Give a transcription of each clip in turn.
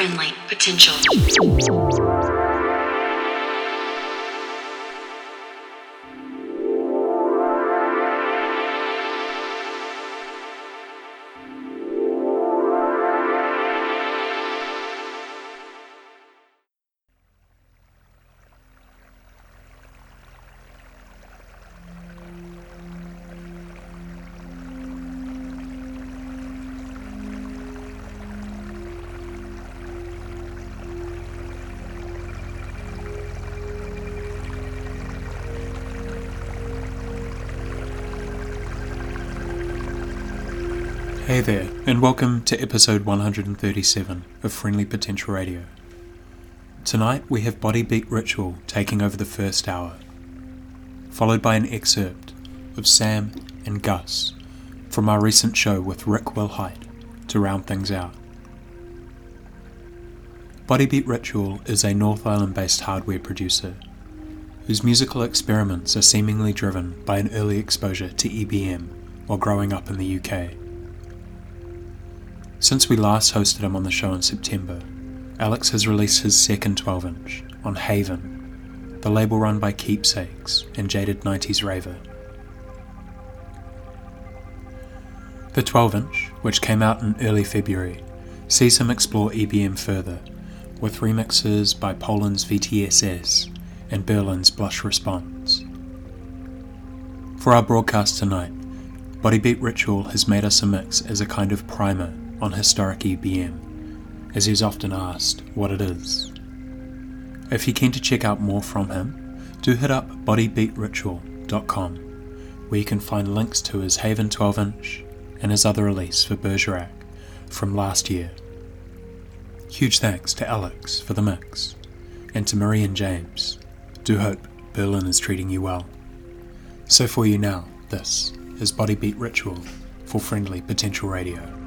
friendly potential. And welcome to episode 137 of Friendly Potential Radio. Tonight we have Body Beat Ritual taking over the first hour, followed by an excerpt of Sam and Gus from our recent show with Rick Wilhite to round things out. Body Beat Ritual is a North Island based hardware producer whose musical experiments are seemingly driven by an early exposure to EBM while growing up in the UK. Since we last hosted him on the show in September, Alex has released his second 12 inch on Haven, the label run by Keepsakes and Jaded 90s Raver. The 12 inch, which came out in early February, sees him explore EBM further, with remixes by Poland's VTSS and Berlin's Blush Response. For our broadcast tonight, Body Beat Ritual has made us a mix as a kind of primer on historic EBM, as he's often asked what it is. If you're keen to check out more from him, do hit up bodybeatritual.com, where you can find links to his Haven 12 inch and his other release for Bergerac from last year. Huge thanks to Alex for the mix, and to Marie and James. Do hope Berlin is treating you well. So for you now, this is Body Beat Ritual for Friendly Potential Radio.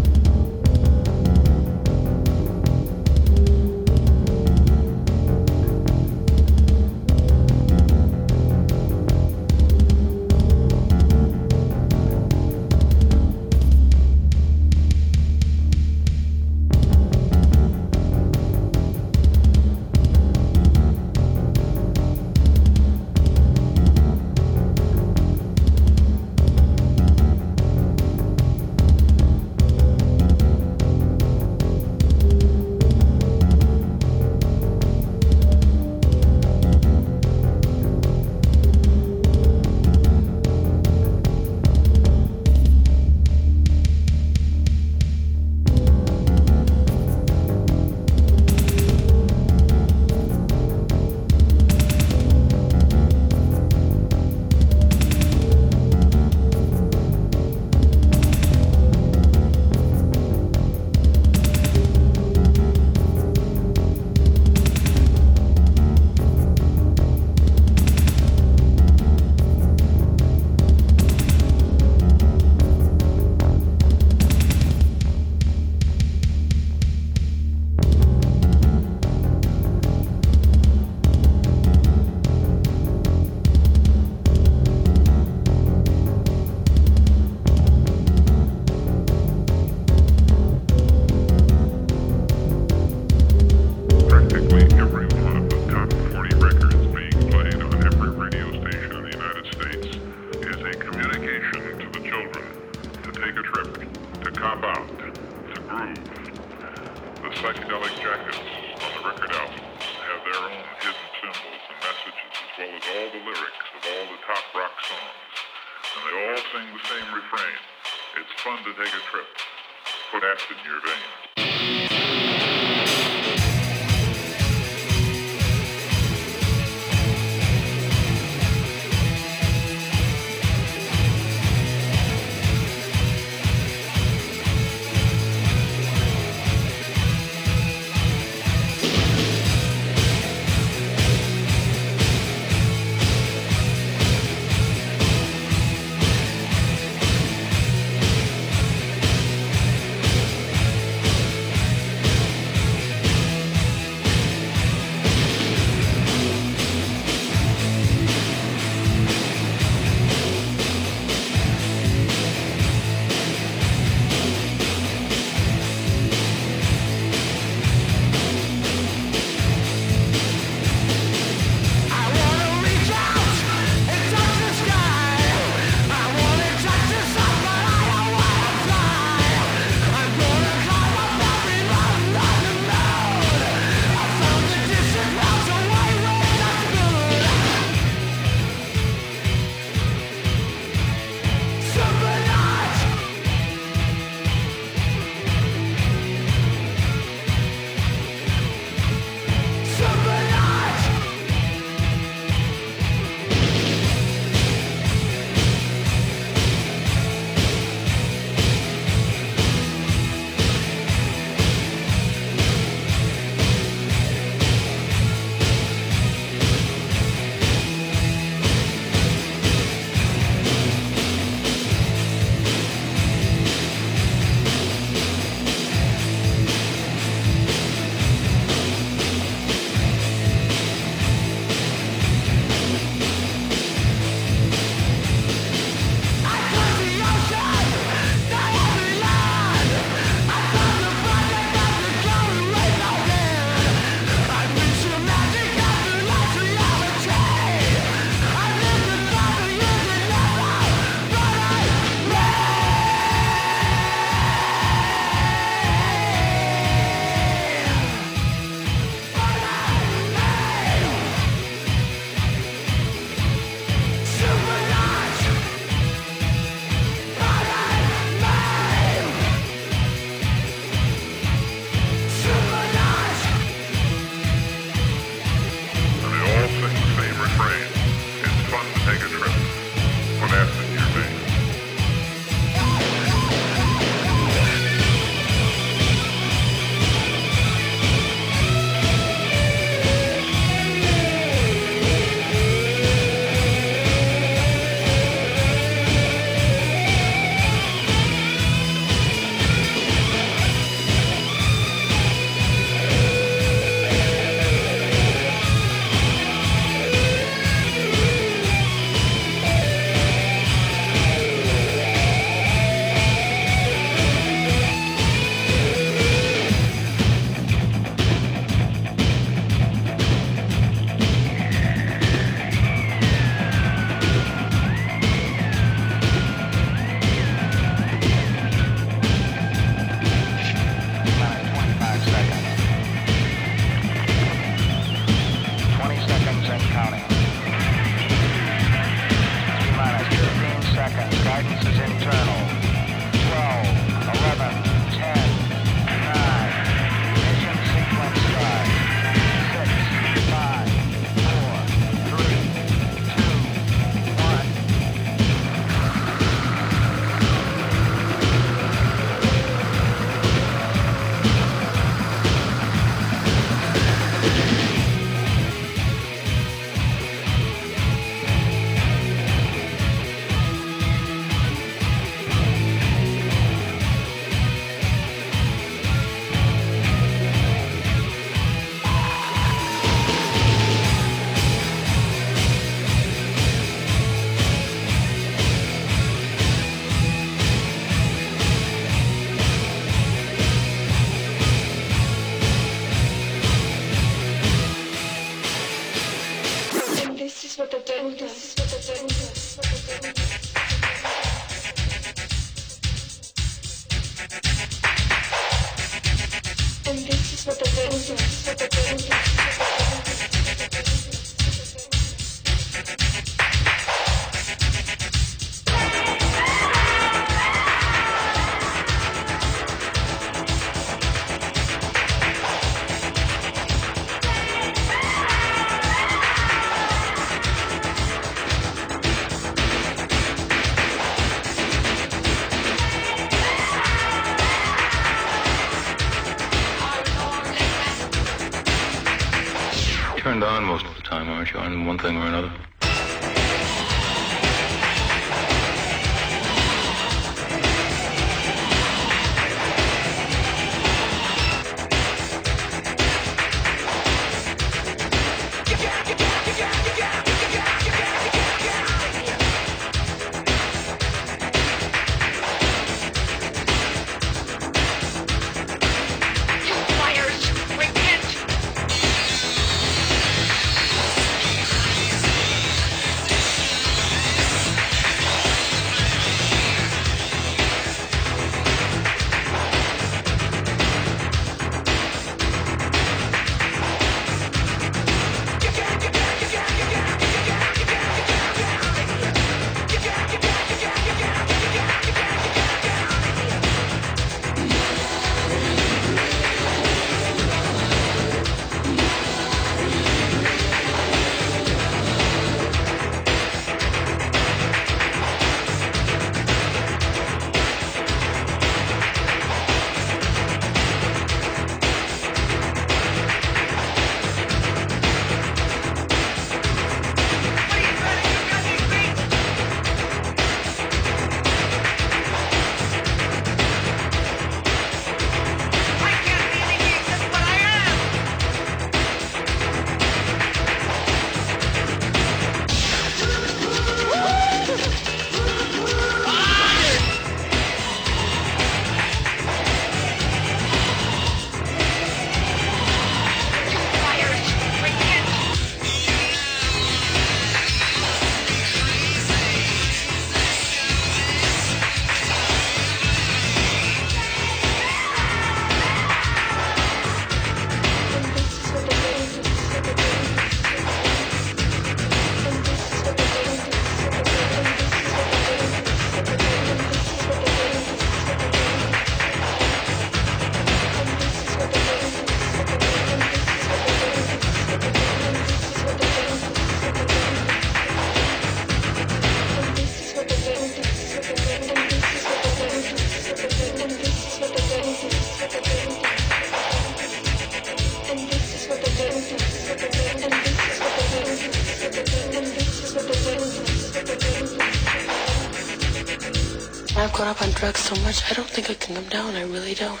drugs so much, I don't think I can come down. I really don't.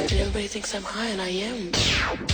And everybody thinks I'm high, and I am.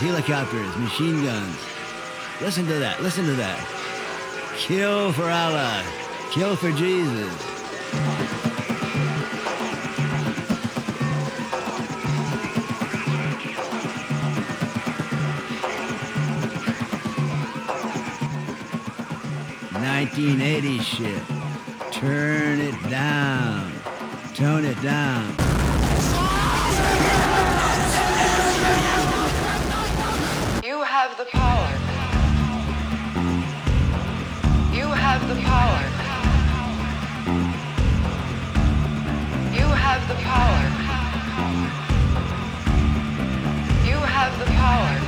Helicopters, machine guns. Listen to that, listen to that. Kill for Allah, kill for Jesus. Nineteen eighty shit. Turn it down. Tone it down. You have the power. You have the power. You have the power. You have the power.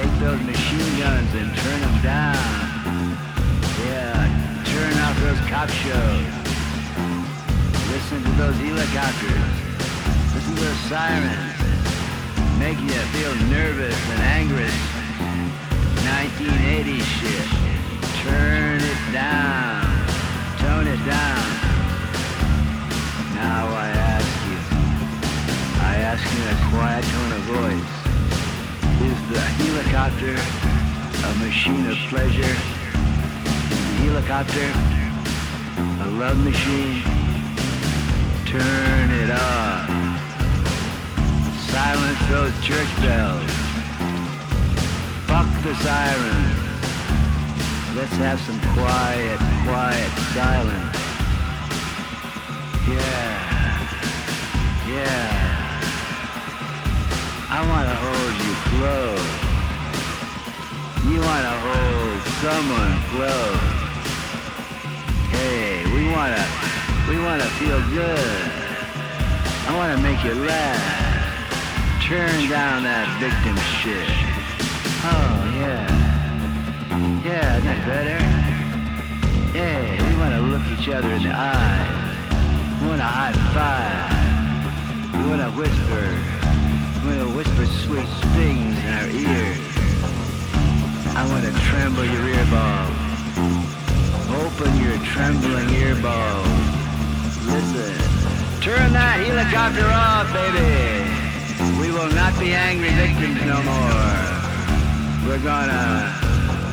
Take those machine guns and turn them down. Yeah, turn off those cop shows. Listen to those helicopters. Listen to those sirens. Make you feel nervous and angry. 1980 shit. Turn it down. Tone it down. Now I ask you. I ask you in a quiet tone of voice. The helicopter a machine of pleasure? The helicopter a love machine? Turn it off. Silence those church bells. Fuck the sirens. Let's have some quiet, quiet silence. Yeah. Yeah. I want to hold you close. You want to hold someone close. Hey, we want to we want to feel good. I want to make you laugh. Turn down that victim shit. Oh, yeah. Yeah, isn't that better? Yeah, we want to look each other in the eyes. We want to high five. We want to whisper. To whisper sweet things in our ears. I want to tremble your ear balls. Open your trembling ear balls. Listen. Turn that helicopter off, baby. We will not be angry victims no more. We're gonna,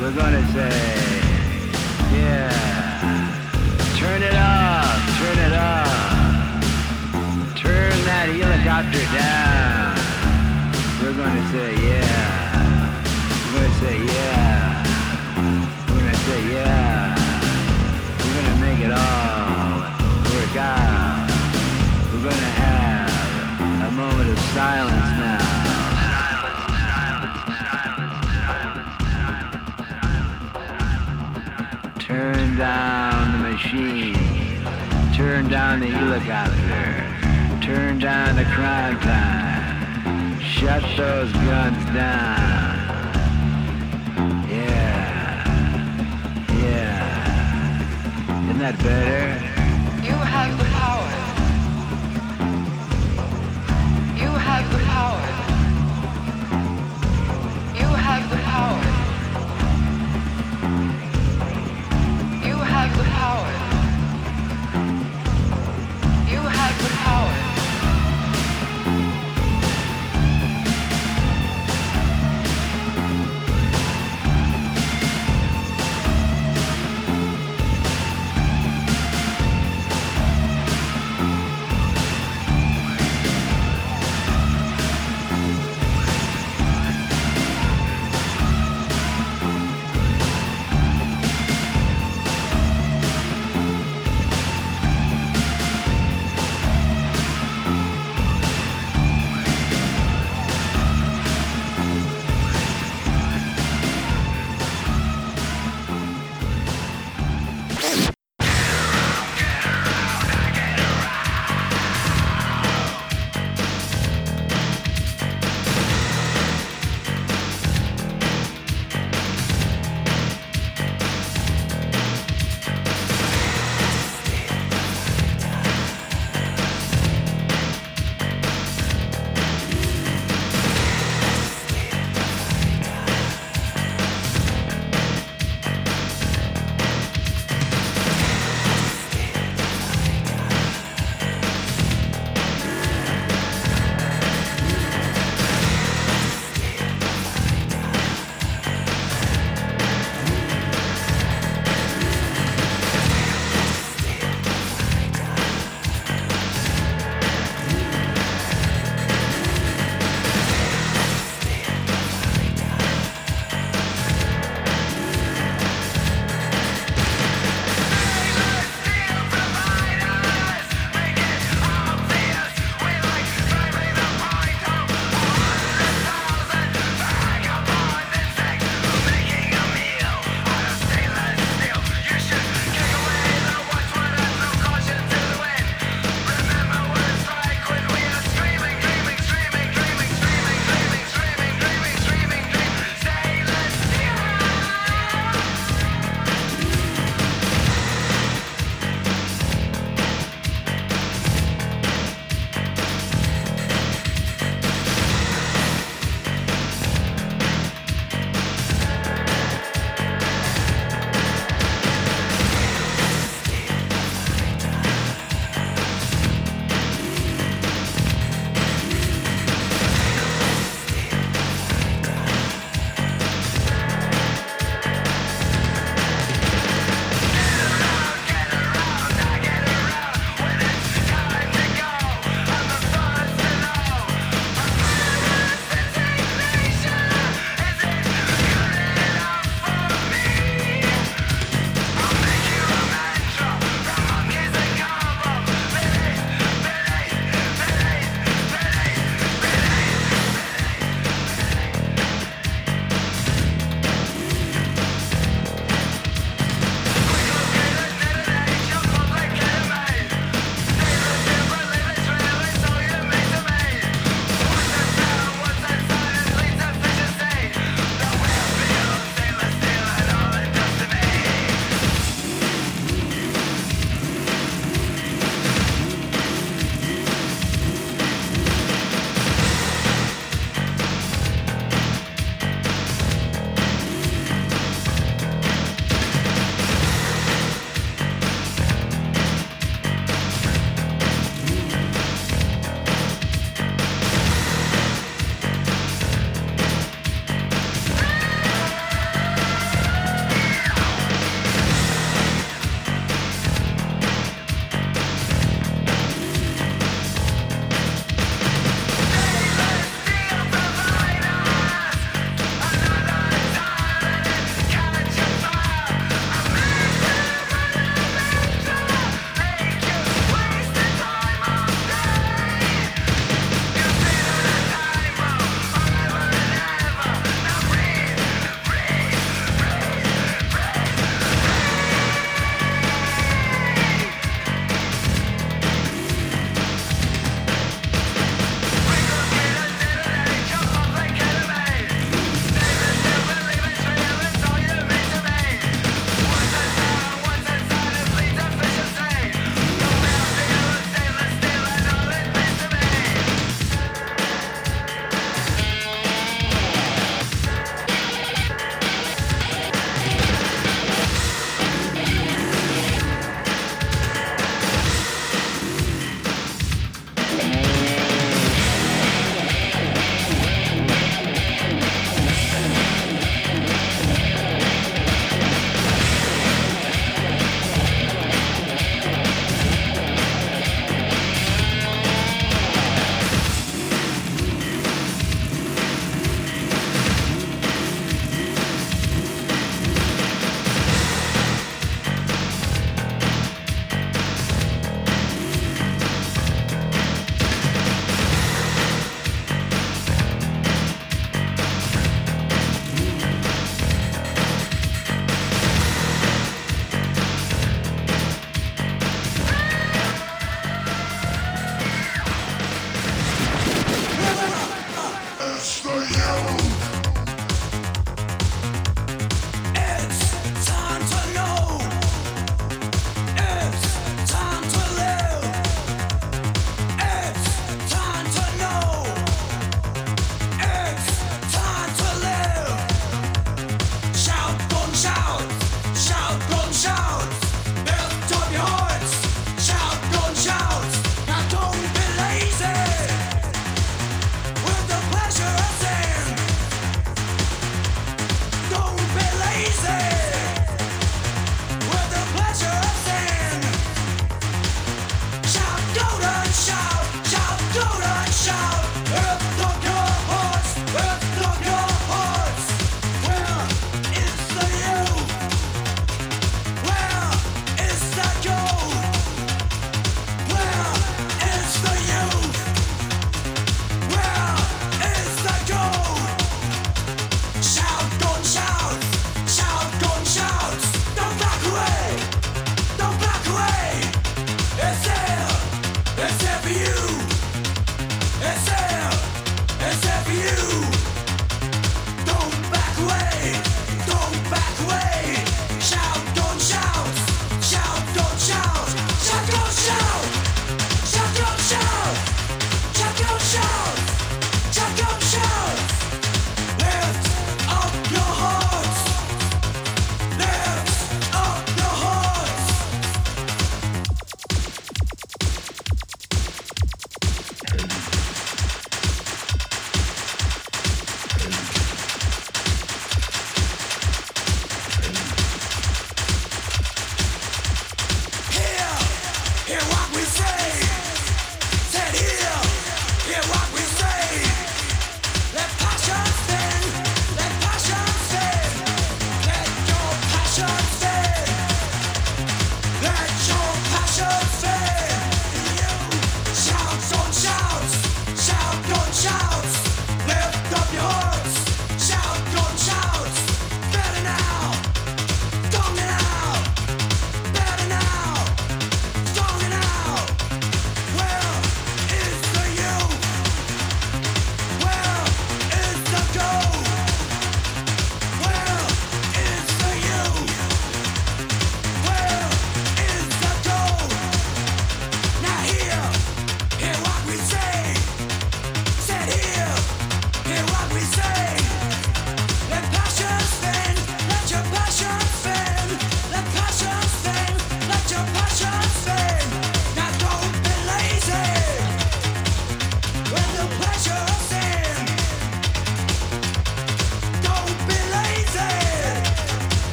we're gonna say, yeah. Turn it off, turn it off. Turn that helicopter down. We're gonna say, yeah. We're gonna say, yeah. We're gonna say, yeah. We're gonna make it all work out. We're gonna have a moment of silence now. Turn down the machine. Turn down the helicopter. Turn down the crime time. Shut those guns down. Yeah. Yeah. Isn't that better? You have the power. You have the power.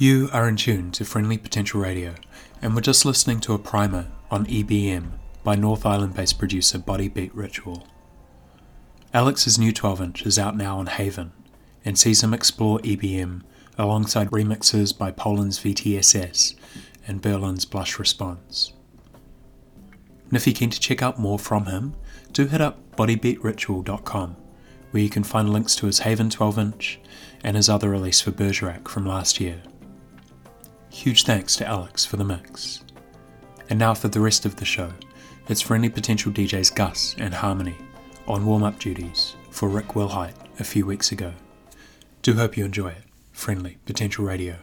You are in tune to Friendly Potential Radio, and we're just listening to a primer on EBM by North Island based producer Body Beat Ritual. Alex's new 12 inch is out now on Haven and sees him explore EBM alongside remixes by Poland's VTSS and Berlin's Blush Response. And if you're keen to check out more from him, do hit up bodybeatritual.com where you can find links to his Haven 12 inch and his other release for Bergerac from last year. Huge thanks to Alex for the mix. And now for the rest of the show, it's friendly potential DJs Gus and Harmony on warm up duties for Rick Wilhite a few weeks ago. Do hope you enjoy it. Friendly Potential Radio.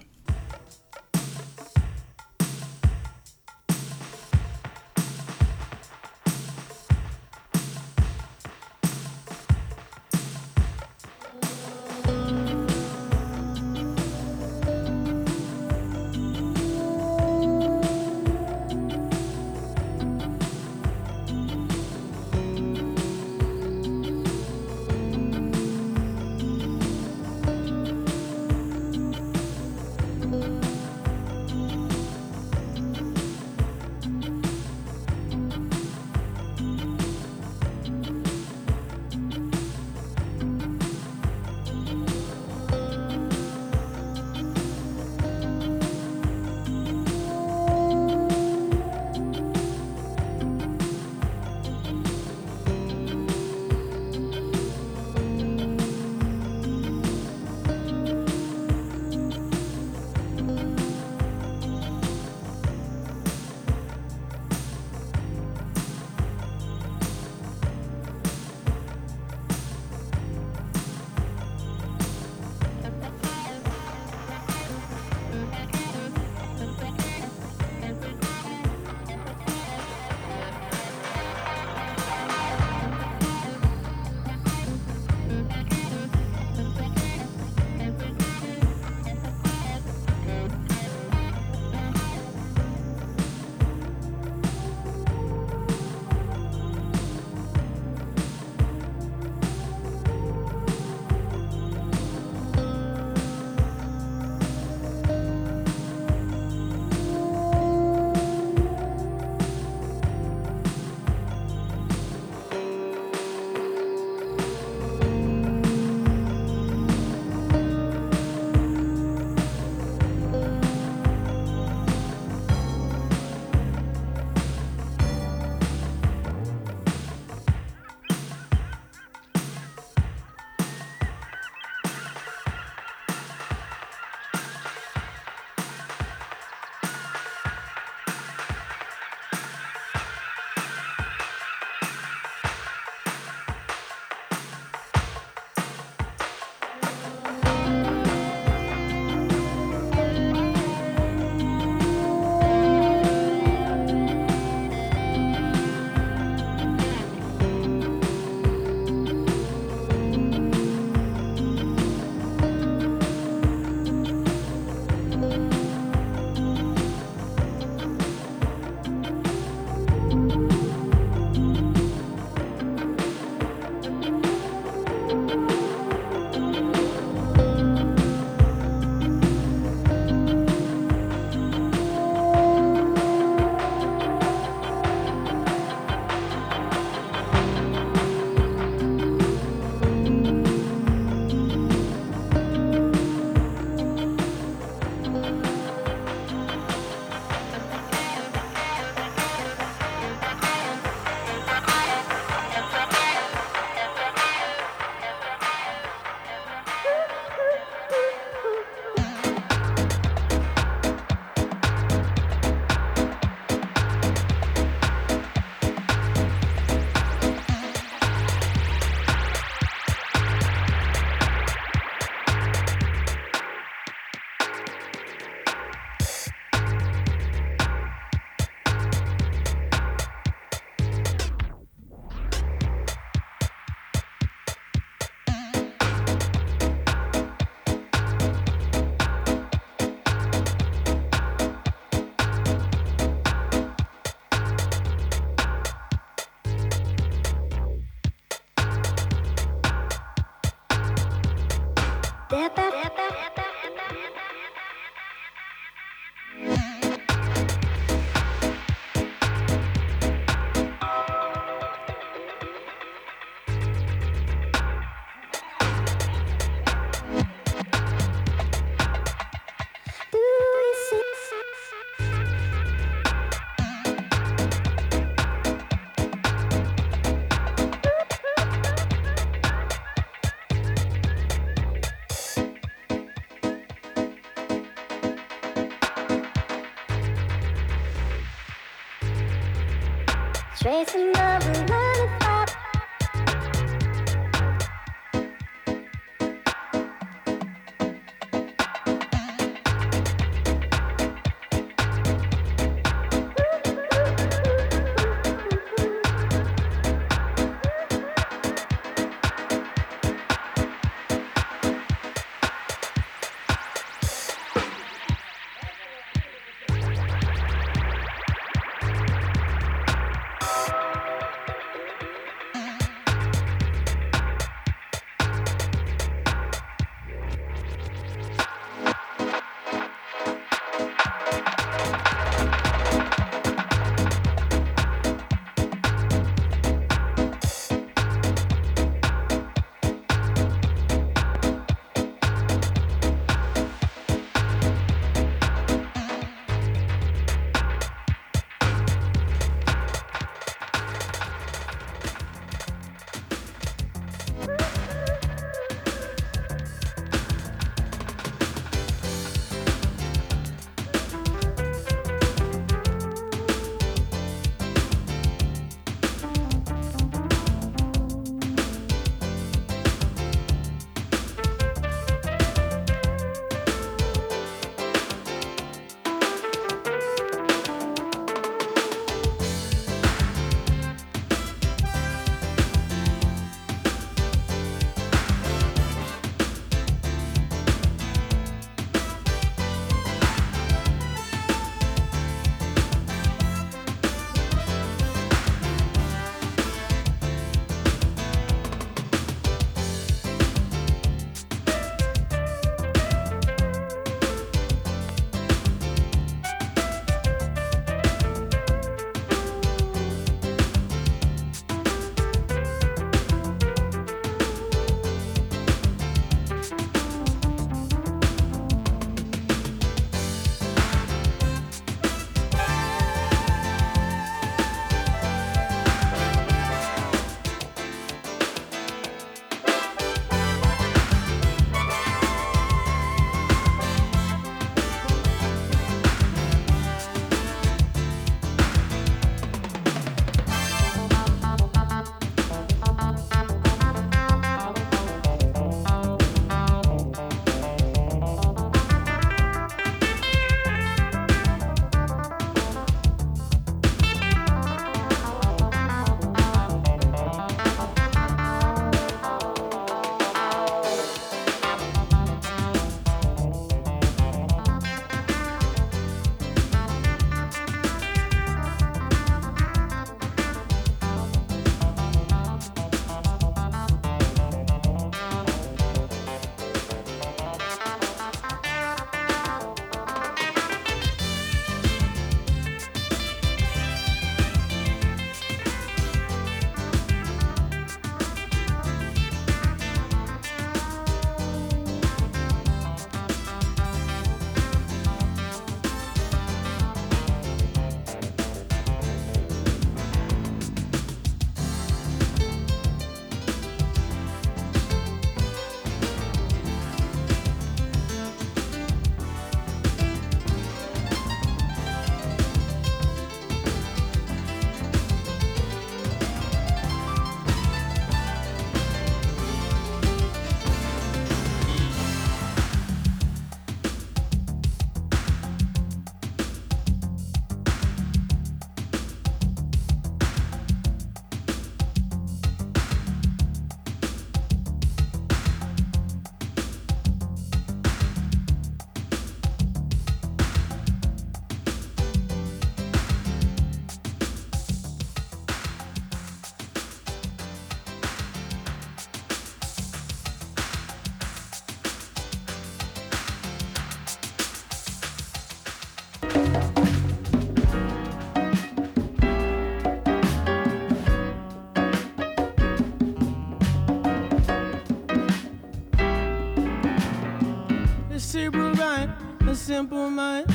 Simple mind.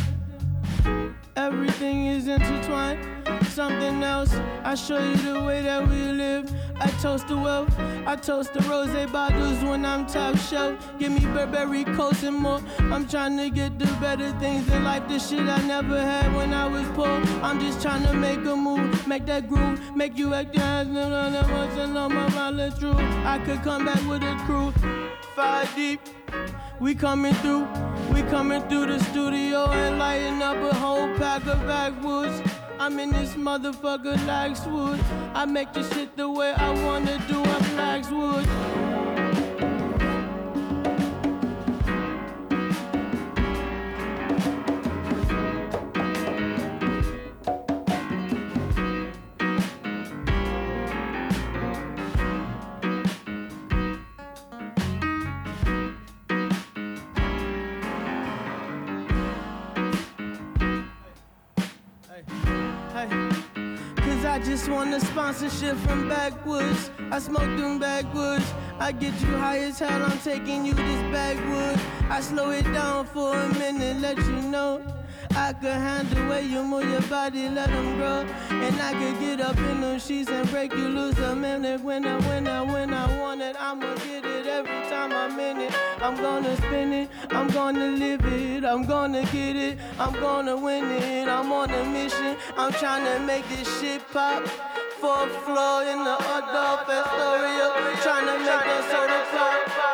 Everything is intertwined. Something else, I show you the way that we live. I toast the wealth, I toast the rose bottles when I'm top shelf. Give me Burberry coats and more. I'm trying to get the better things in life, the shit I never had when I was poor. I'm just trying to make a move, make that groove, make you act your hands, no, no, no, once and my violent true. I could come back with a crew, five deep. We coming through, we coming through the studio and lighting up a whole pack of backwoods. I'm in this motherfucker Laxwood. I make the shit the way I wanna do. I'm Laxwood. Want a sponsorship from backwoods. I smoke them backwoods. I get you high as hell, I'm taking you this backwood. I slow it down for a minute, let you know. I could handle way you move your body, let them grow. And I could get up in them sheets and break you loose a minute. When I, when I, when I want it, I'ma get it every time I'm in it. I'm gonna spin it, I'm gonna live it, I'm gonna get it, I'm gonna win it. I'm on a mission, I'm trying to make this shit pop. Fourth floor in the Waldorf Astoria, trying to make that soda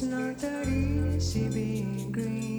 It's not that easy being green.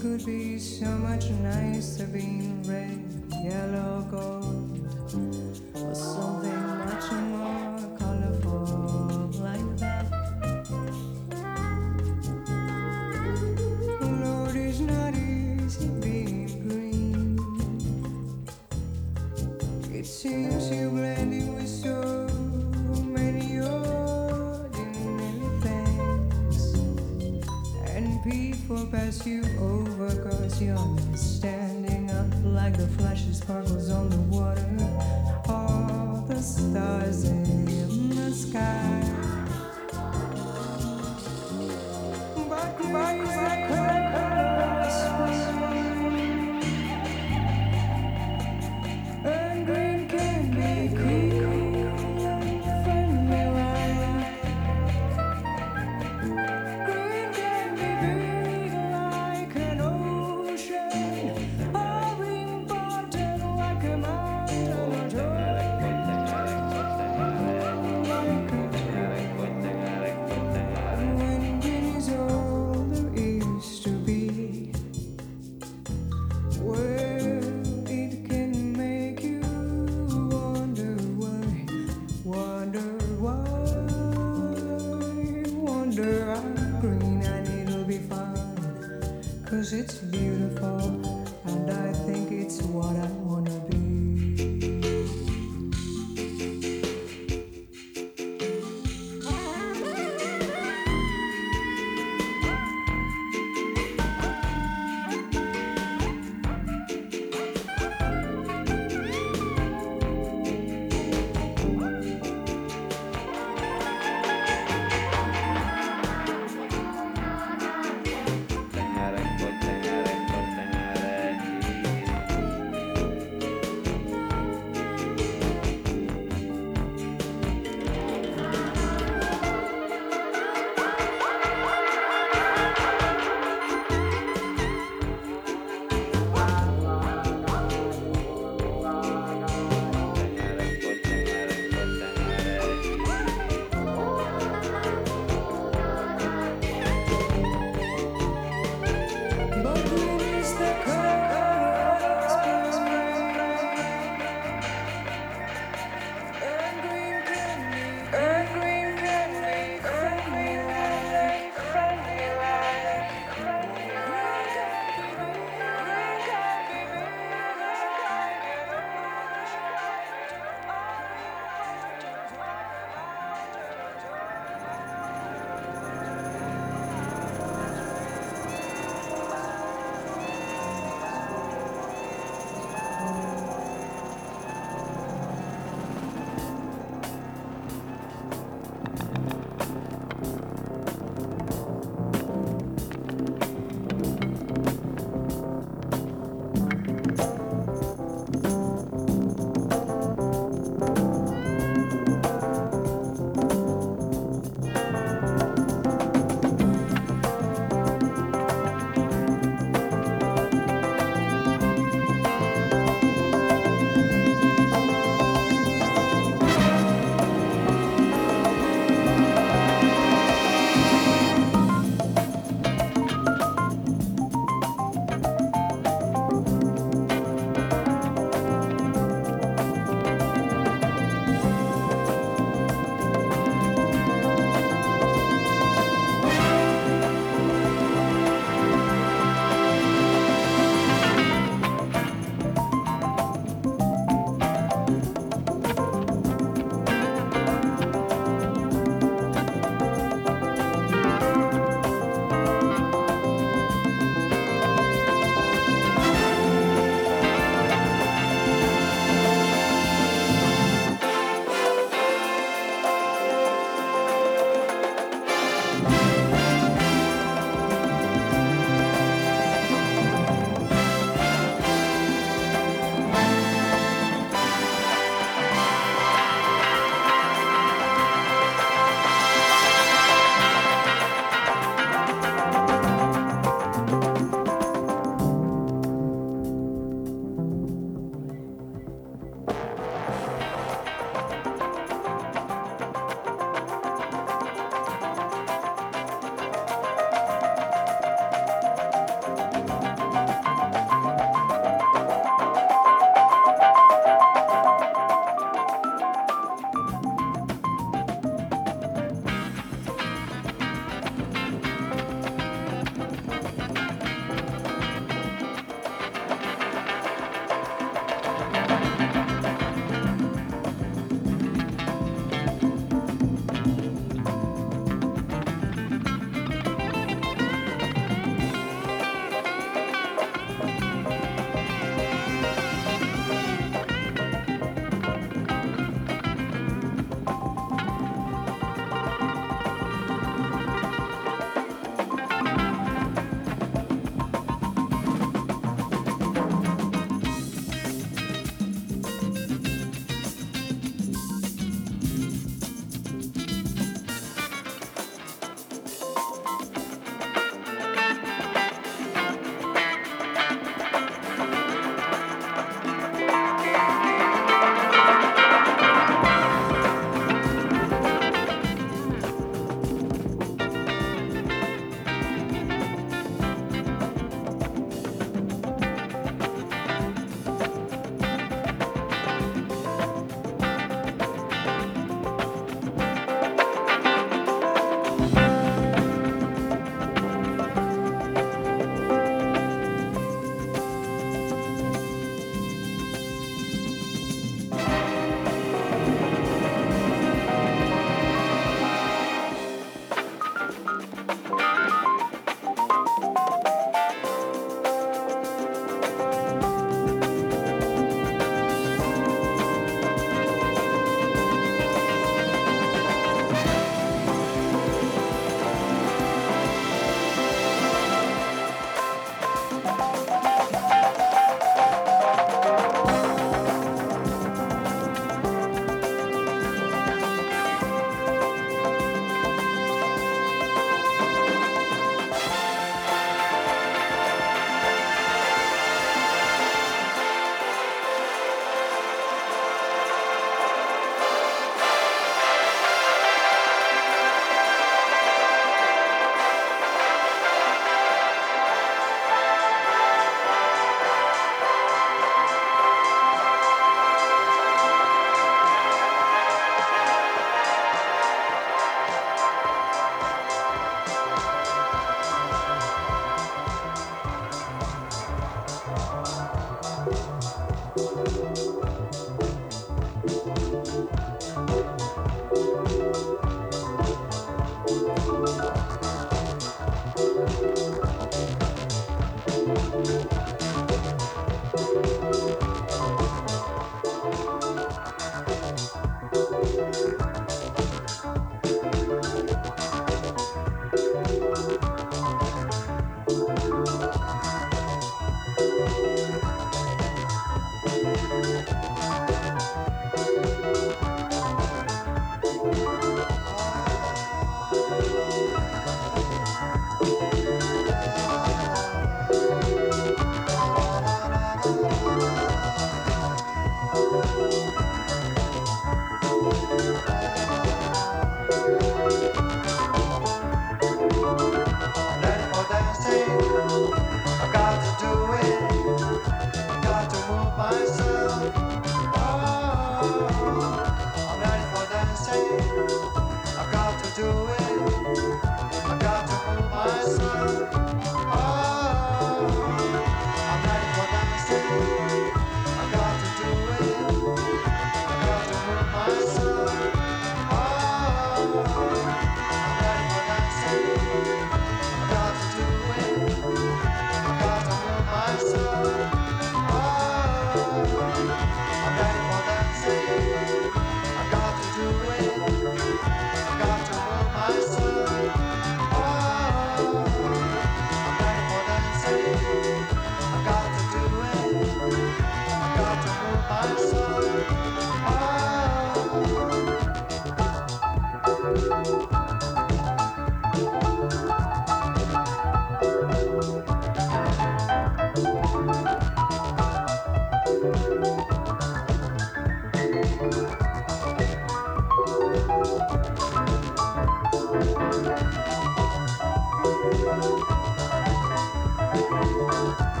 you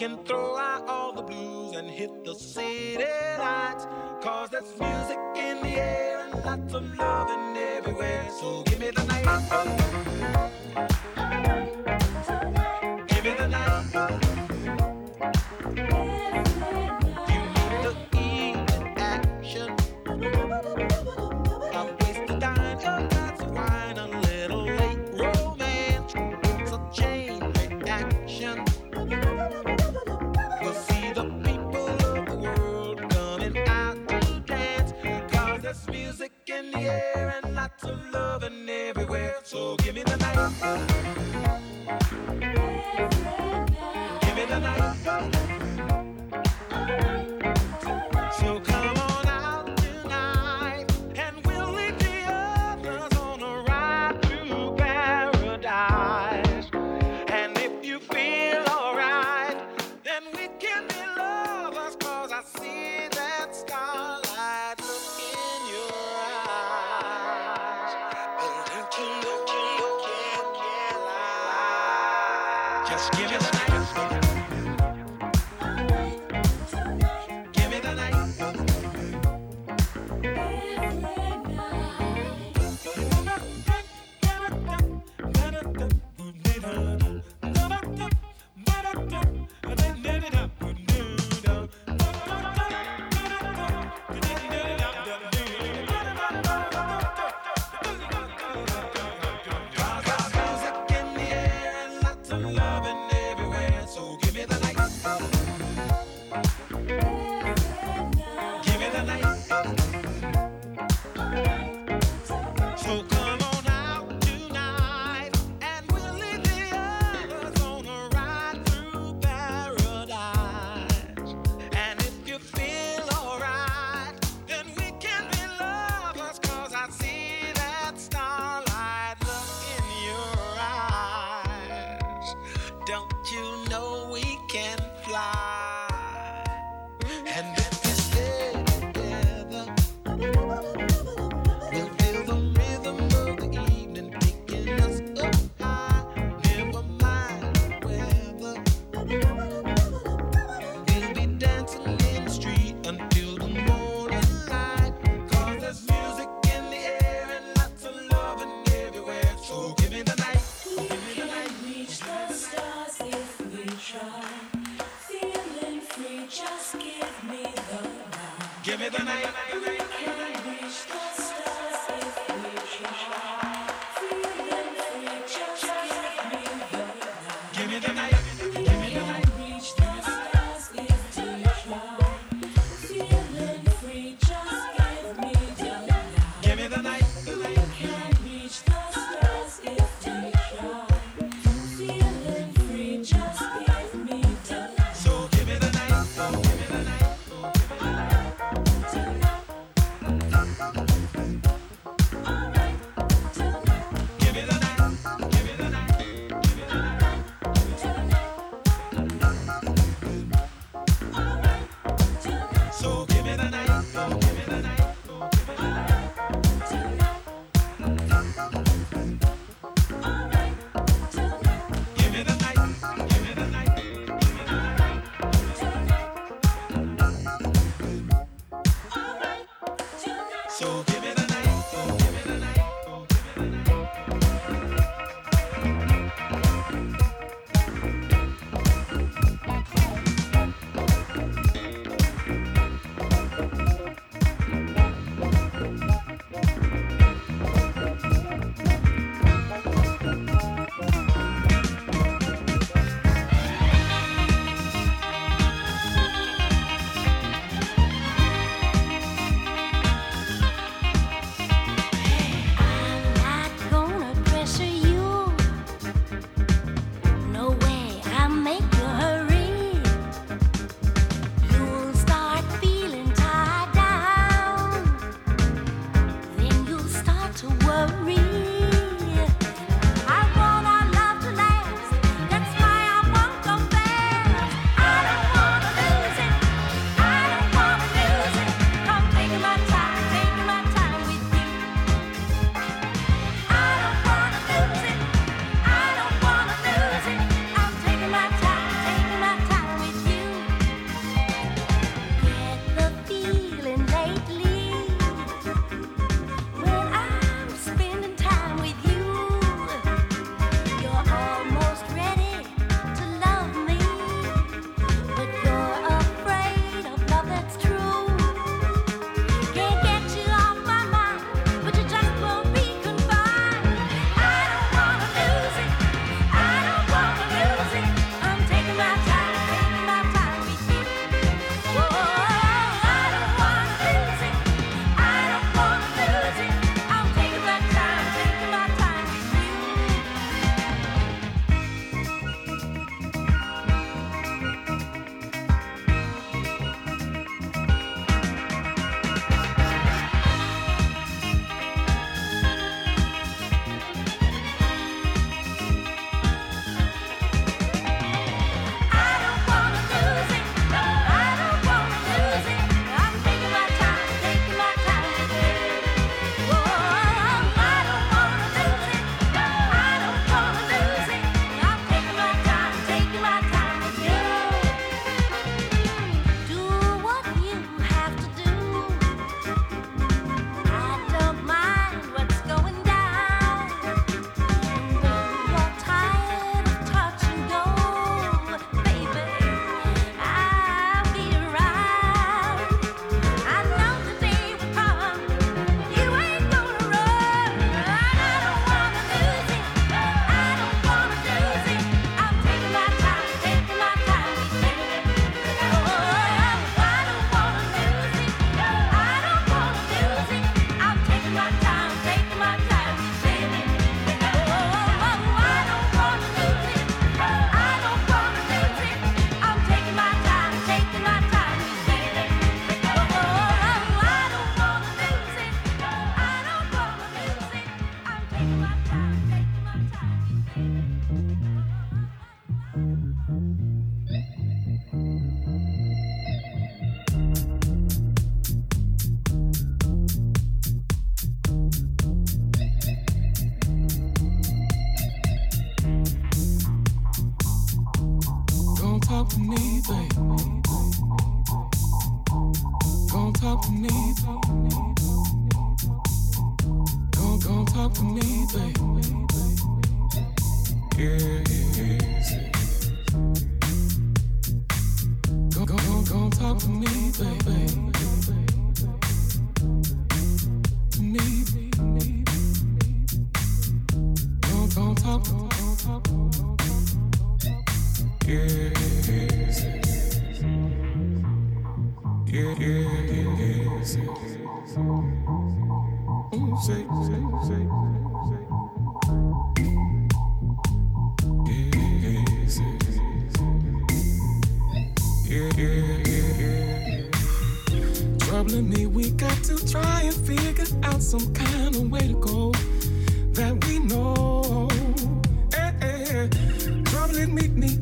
can throw out all the blues and hit the city lights. Cause there's music in the air and lots of loving everywhere. So give me the night.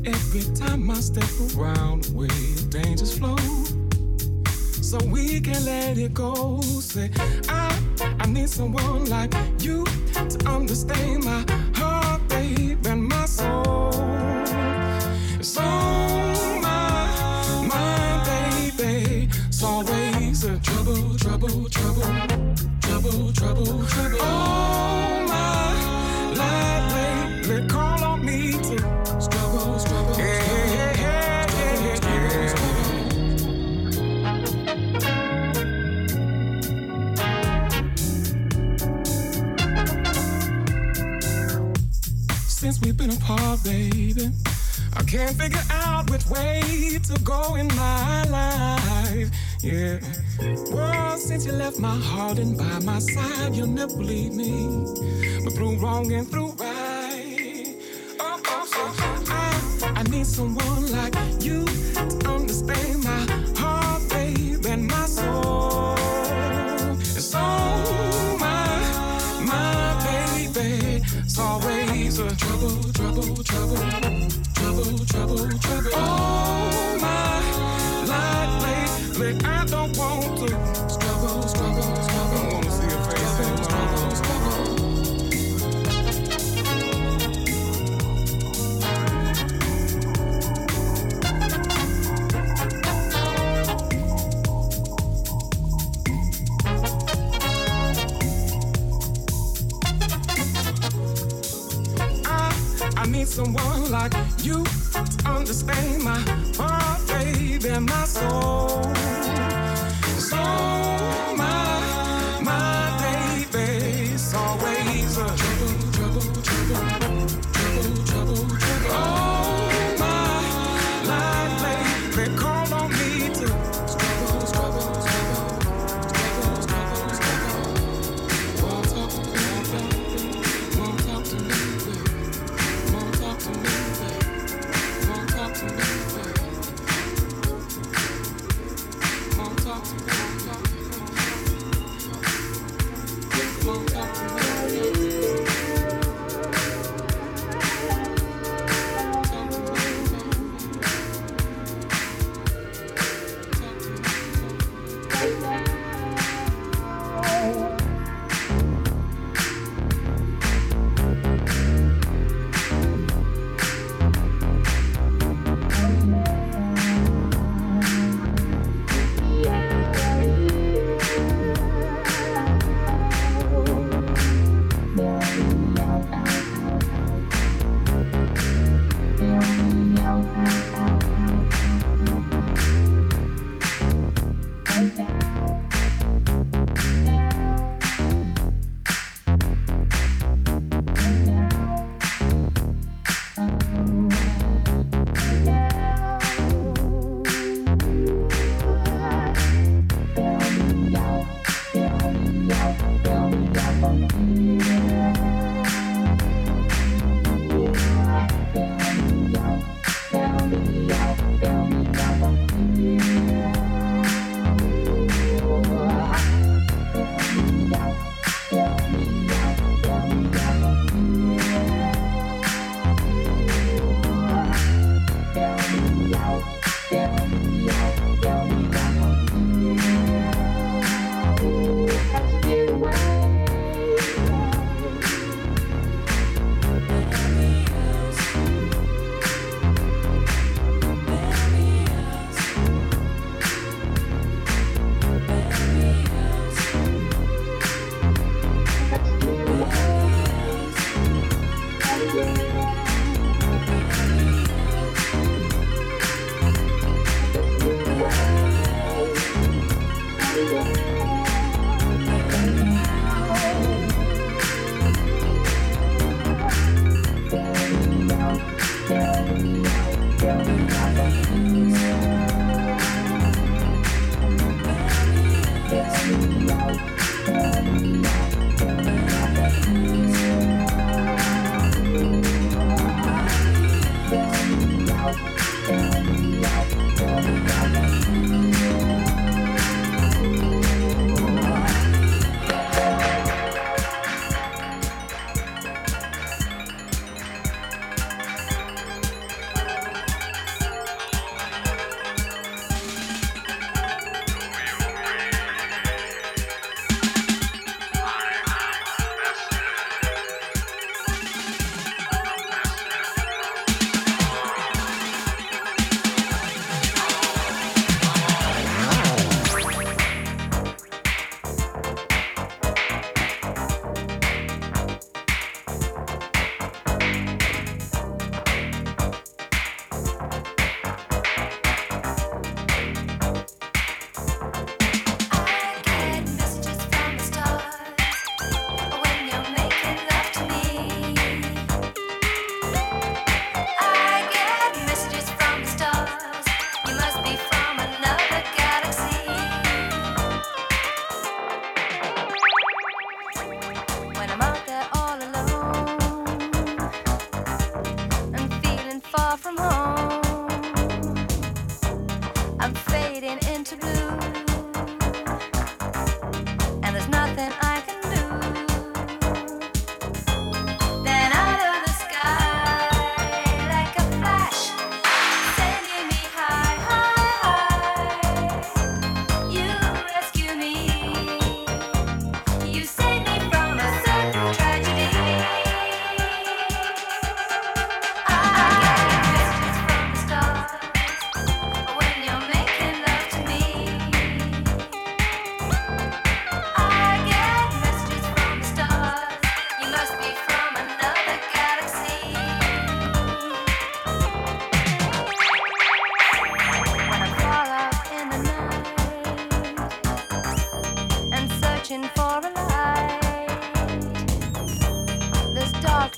Every time I step around where dangers flow. So we can let it go. Say, I, I need someone like you to understand my heart, babe, and my soul. So my, my baby, it's always a trouble, trouble, trouble, trouble, trouble, trouble. Oh Been apart, baby, I can't figure out which way to go in my life. Yeah. Well, since you left my heart and by my side, you'll never believe me. But through wrong and through right. Oh, oh, so I, I need someone like trouble, trouble, trouble. Oh my, life lately, I don't want to struggle, struggle, struggle. I wanna see your face anymore. Struggle, I, I need someone like you understand my heart, baby, my soul.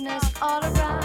darkness all around.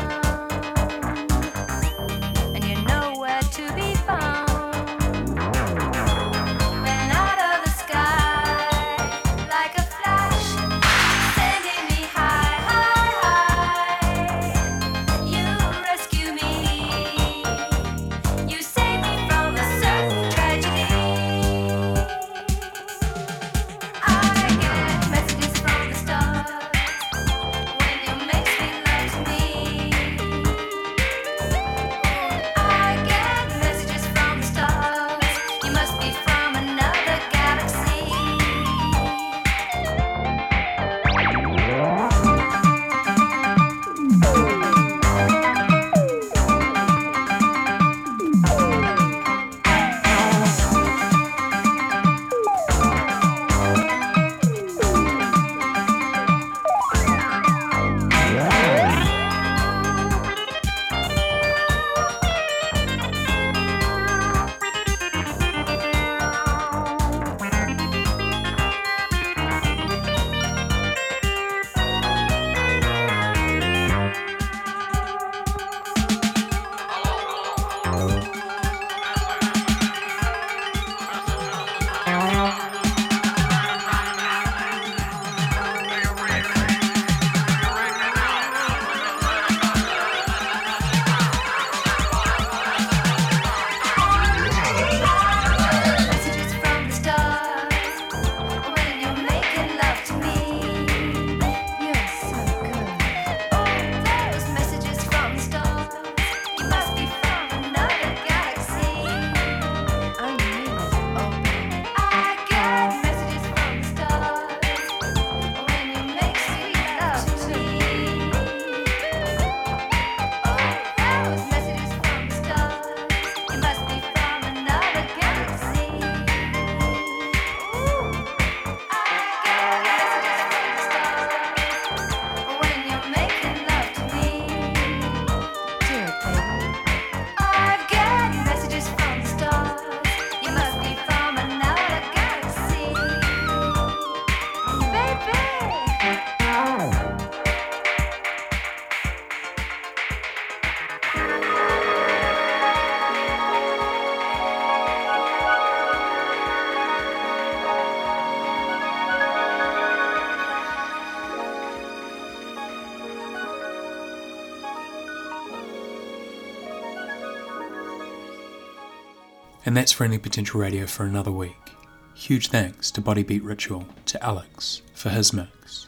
And that's Friendly Potential Radio for another week. Huge thanks to Bodybeat Ritual, to Alex for his mix,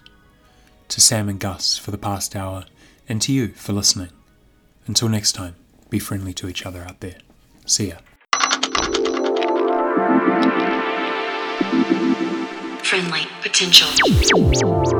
to Sam and Gus for the past hour, and to you for listening. Until next time, be friendly to each other out there. See ya. Friendly Potential.